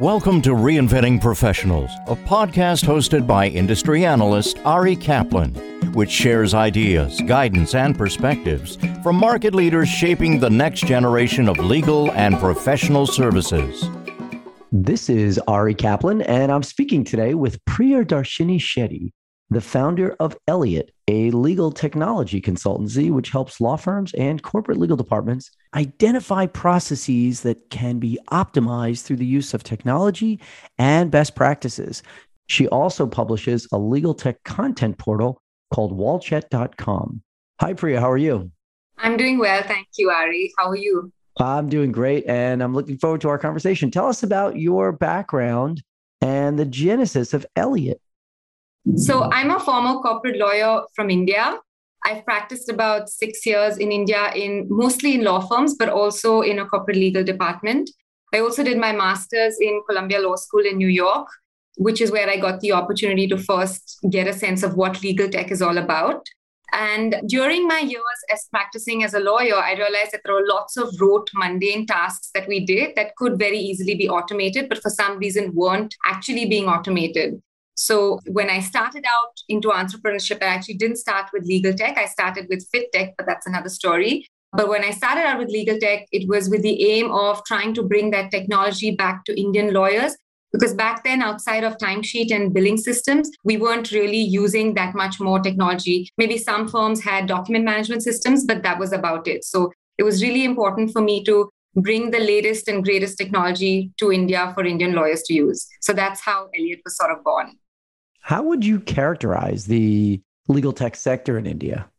Welcome to Reinventing Professionals, a podcast hosted by industry analyst Ari Kaplan, which shares ideas, guidance, and perspectives from market leaders shaping the next generation of legal and professional services. This is Ari Kaplan, and I'm speaking today with Priya Darshini Shetty, the founder of Elliott, a legal technology consultancy which helps law firms and corporate legal departments identify processes that can be optimized through the use of technology and best practices. She also publishes a legal tech content portal called walchet.com. Hi, Priya. How are you? I'm doing well. Thank you, Ari. How are you? I'm doing great. And I'm looking forward to our conversation. Tell us about your background and the genesis of Elliott. So, I'm a former corporate lawyer from India. I've practiced about six years in India, in mostly in law firms, but also in a corporate legal department. I also did my master's in Columbia Law School in New York, which is where I got the opportunity to first get a sense of what legal tech is all about. And during my years as practicing as a lawyer, I realized that there were lots of rote, mundane tasks that we did that could very easily be automated, but for some reason weren't actually being automated. So when I started out into entrepreneurship, I actually didn't start with legal tech. I started with fit tech, but that's another story. But when I started out with legal tech, it was with the aim of trying to bring that technology back to Indian lawyers. Because back then, outside of timesheet and billing systems, we weren't really using that much more technology. Maybe some firms had document management systems, but that was about it. So it was really important for me to bring the latest and greatest technology to India for Indian lawyers to use. So that's how Elliot was sort of born. How would you characterize the legal tech sector in India?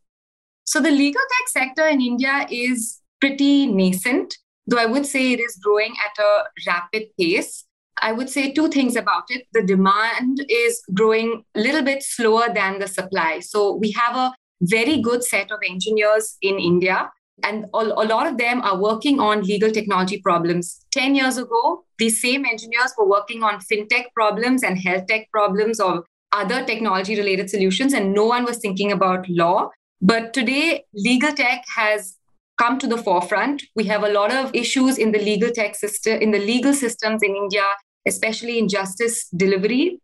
So, the legal tech sector in India is pretty nascent, though I would say it is growing at a rapid pace. I would say two things about it. The demand is growing a little bit slower than the supply. So, we have a very good set of engineers in India, and a lot of them are working on legal technology problems. 10 years ago, these same engineers were working on fintech problems and health tech problems or other technology related solutions, and no one was thinking about law. But today, legal tech has come to the forefront. We have a lot of issues in the legal tech system, in the legal systems in India, especially in justice delivery.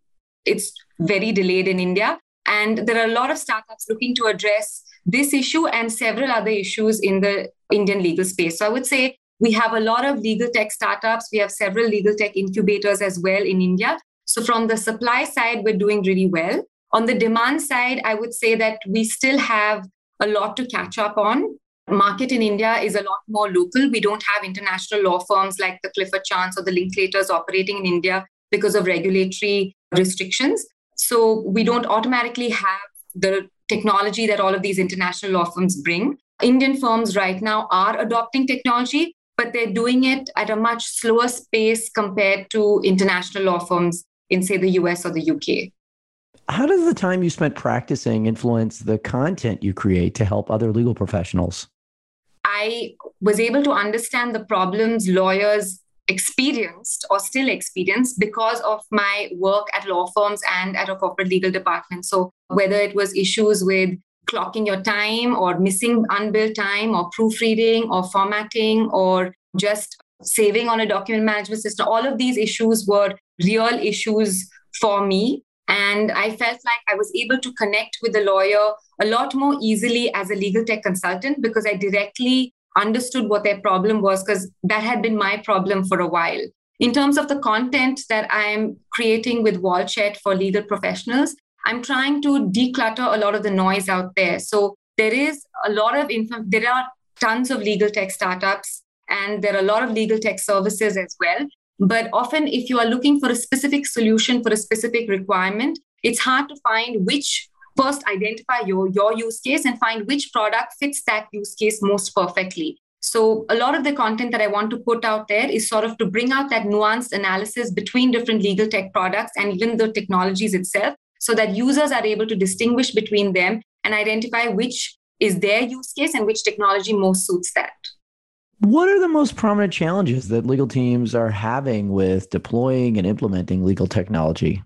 It's very delayed in India. And there are a lot of startups looking to address this issue and several other issues in the Indian legal space. So I would say we have a lot of legal tech startups. We have several legal tech incubators as well in India. So from the supply side, we're doing really well. On the demand side, I would say that we still have a lot to catch up on. Market in India is a lot more local. We don't have international law firms like the Clifford Chance or the Linklaters operating in India because of regulatory restrictions. So we don't automatically have the technology that all of these international law firms bring. Indian firms right now are adopting technology, but they're doing it at a much slower pace compared to international law firms in, say, the US or the UK. How does the time you spent practicing influence the content you create to help other legal professionals? I was able to understand the problems lawyers experienced or still experience because of my work at law firms and at a corporate legal department. So, whether it was issues with clocking your time or missing unbilled time or proofreading or formatting or just saving on a document management system, all of these issues were real issues for me. And I felt like I was able to connect with the lawyer a lot more easily as a legal tech consultant because I directly understood what their problem was because that had been my problem for a while. In terms of the content that I'm creating with Walchet for legal professionals, I'm trying to declutter a lot of the noise out there. So there is a lot of info, there are tons of legal tech startups and there are a lot of legal tech services as well. But often, if you are looking for a specific solution for a specific requirement, it's hard to find which first identify your, your use case and find which product fits that use case most perfectly. So, a lot of the content that I want to put out there is sort of to bring out that nuanced analysis between different legal tech products and even the technologies itself so that users are able to distinguish between them and identify which is their use case and which technology most suits that. What are the most prominent challenges that legal teams are having with deploying and implementing legal technology?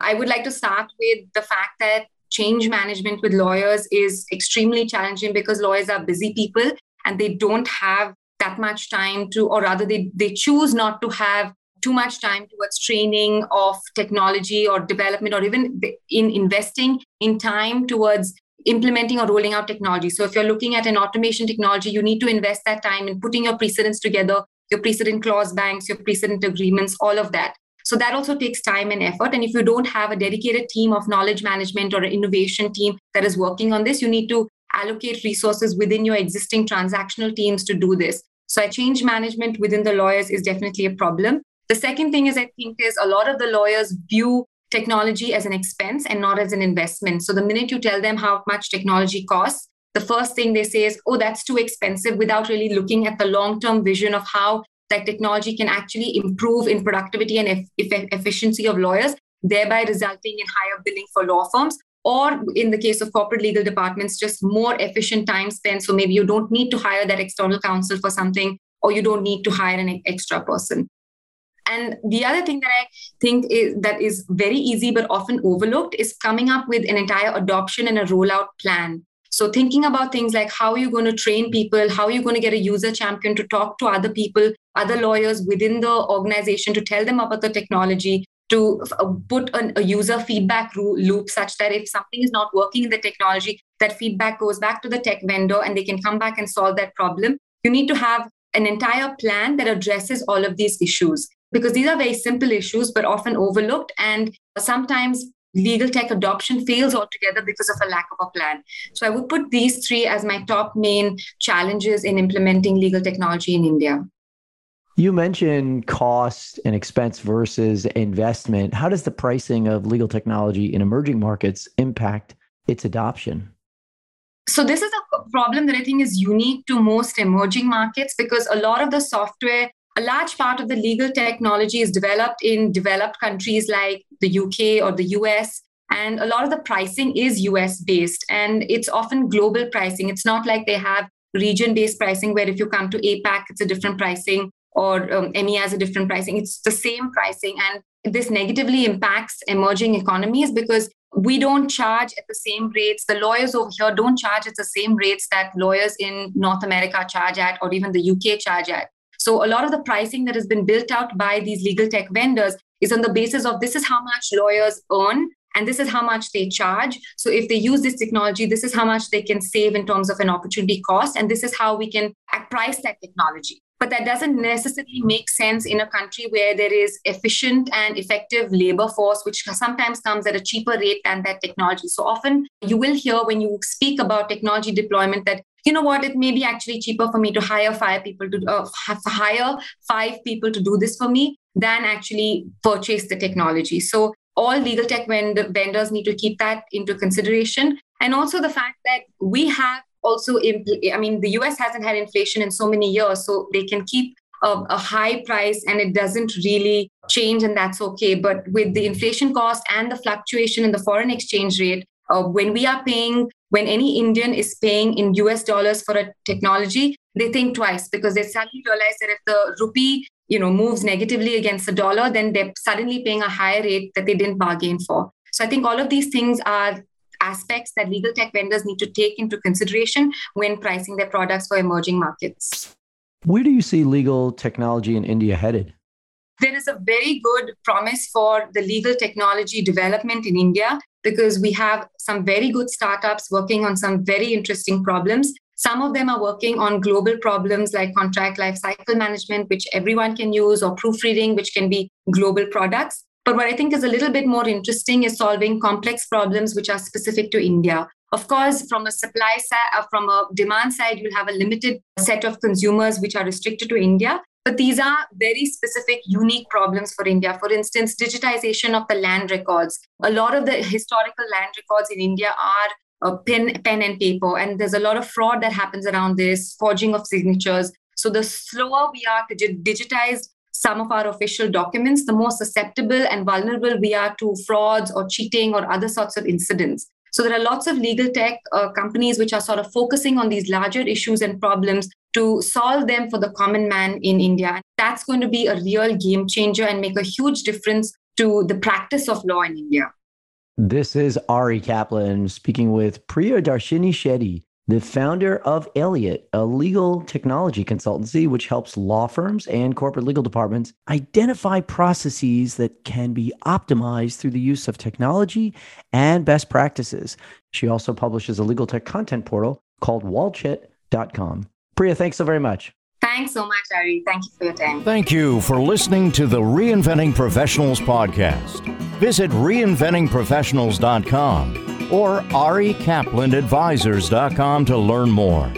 I would like to start with the fact that change management with lawyers is extremely challenging because lawyers are busy people and they don't have that much time to, or rather, they, they choose not to have too much time towards training of technology or development or even in investing in time towards implementing or rolling out technology. So if you're looking at an automation technology, you need to invest that time in putting your precedents together, your precedent clause banks, your precedent agreements, all of that. So that also takes time and effort. And if you don't have a dedicated team of knowledge management or an innovation team that is working on this, you need to allocate resources within your existing transactional teams to do this. So change management within the lawyers is definitely a problem. The second thing is I think is a lot of the lawyers view technology as an expense and not as an investment. So the minute you tell them how much technology costs, the first thing they say is, oh, that's too expensive without really looking at the long term vision of how that technology can actually improve in productivity and e- efficiency of lawyers, thereby resulting in higher billing for law firms. Or in the case of corporate legal departments, just more efficient time spent. So maybe you don't need to hire that external counsel for something, or you don't need to hire an extra person. And the other thing that I think is that is very easy but often overlooked is coming up with an entire adoption and a rollout plan. So thinking about things like how are you going to train people, how are you going to get a user champion to talk to other people, other lawyers within the organization to tell them about the technology, to uh, put an, a user feedback loop such that if something is not working in the technology, that feedback goes back to the tech vendor and they can come back and solve that problem. You need to have an entire plan that addresses all of these issues because these are very simple issues, but often overlooked. And sometimes legal tech adoption fails altogether because of a lack of a plan. So I would put these three as my top main challenges in implementing legal technology in India. You mentioned cost and expense versus investment. How does the pricing of legal technology in emerging markets impact its adoption? So, this is a problem that I think is unique to most emerging markets because a lot of the software a large part of the legal technology is developed in developed countries like the UK or the US. And a lot of the pricing is US based and it's often global pricing. It's not like they have region based pricing where if you come to APAC, it's a different pricing or um, EMEA has a different pricing. It's the same pricing. And this negatively impacts emerging economies because we don't charge at the same rates. The lawyers over here don't charge at the same rates that lawyers in North America charge at or even the UK charge at. So a lot of the pricing that has been built out by these legal tech vendors is on the basis of this is how much lawyers earn and this is how much they charge. So if they use this technology, this is how much they can save in terms of an opportunity cost, and this is how we can price that technology. But that doesn't necessarily make sense in a country where there is efficient and effective labor force, which sometimes comes at a cheaper rate than that technology. So often you will hear when you speak about technology deployment that you know what? It may be actually cheaper for me to hire five people to uh, hire five people to do this for me than actually purchase the technology. So all legal tech vendors need to keep that into consideration. And also the fact that we have also impl- i mean the us hasn't had inflation in so many years so they can keep a, a high price and it doesn't really change and that's okay. But with the inflation cost and the fluctuation in the foreign exchange rate uh, when we are paying when any Indian is paying in US dollars for a technology, they think twice because they suddenly realize that if the rupee you know moves negatively against the dollar, then they're suddenly paying a higher rate that they didn't bargain for. So I think all of these things are aspects that legal tech vendors need to take into consideration when pricing their products for emerging markets. Where do you see legal technology in India headed? There is a very good promise for the legal technology development in India because we have some very good startups working on some very interesting problems. Some of them are working on global problems like contract lifecycle management, which everyone can use, or proofreading, which can be global products. But what I think is a little bit more interesting is solving complex problems which are specific to India. Of course, from a supply side, uh, from a demand side, you'll have a limited set of consumers which are restricted to India. But these are very specific, unique problems for India. For instance, digitization of the land records. A lot of the historical land records in India are uh, pen, pen and paper, and there's a lot of fraud that happens around this, forging of signatures. So the slower we are to digitize some of our official documents, the more susceptible and vulnerable we are to frauds or cheating or other sorts of incidents. So there are lots of legal tech uh, companies which are sort of focusing on these larger issues and problems to solve them for the common man in India. That's going to be a real game changer and make a huge difference to the practice of law in India. This is Ari Kaplan speaking with Priya Darshini Shetty, the founder of Elliott, a legal technology consultancy which helps law firms and corporate legal departments identify processes that can be optimized through the use of technology and best practices. She also publishes a legal tech content portal called walchit.com. Priya, thanks so very much. Thanks so much, Ari. Thank you for your time. Thank you for listening to the Reinventing Professionals podcast. Visit reinventingprofessionals.com or arikaplanadvisors.com to learn more.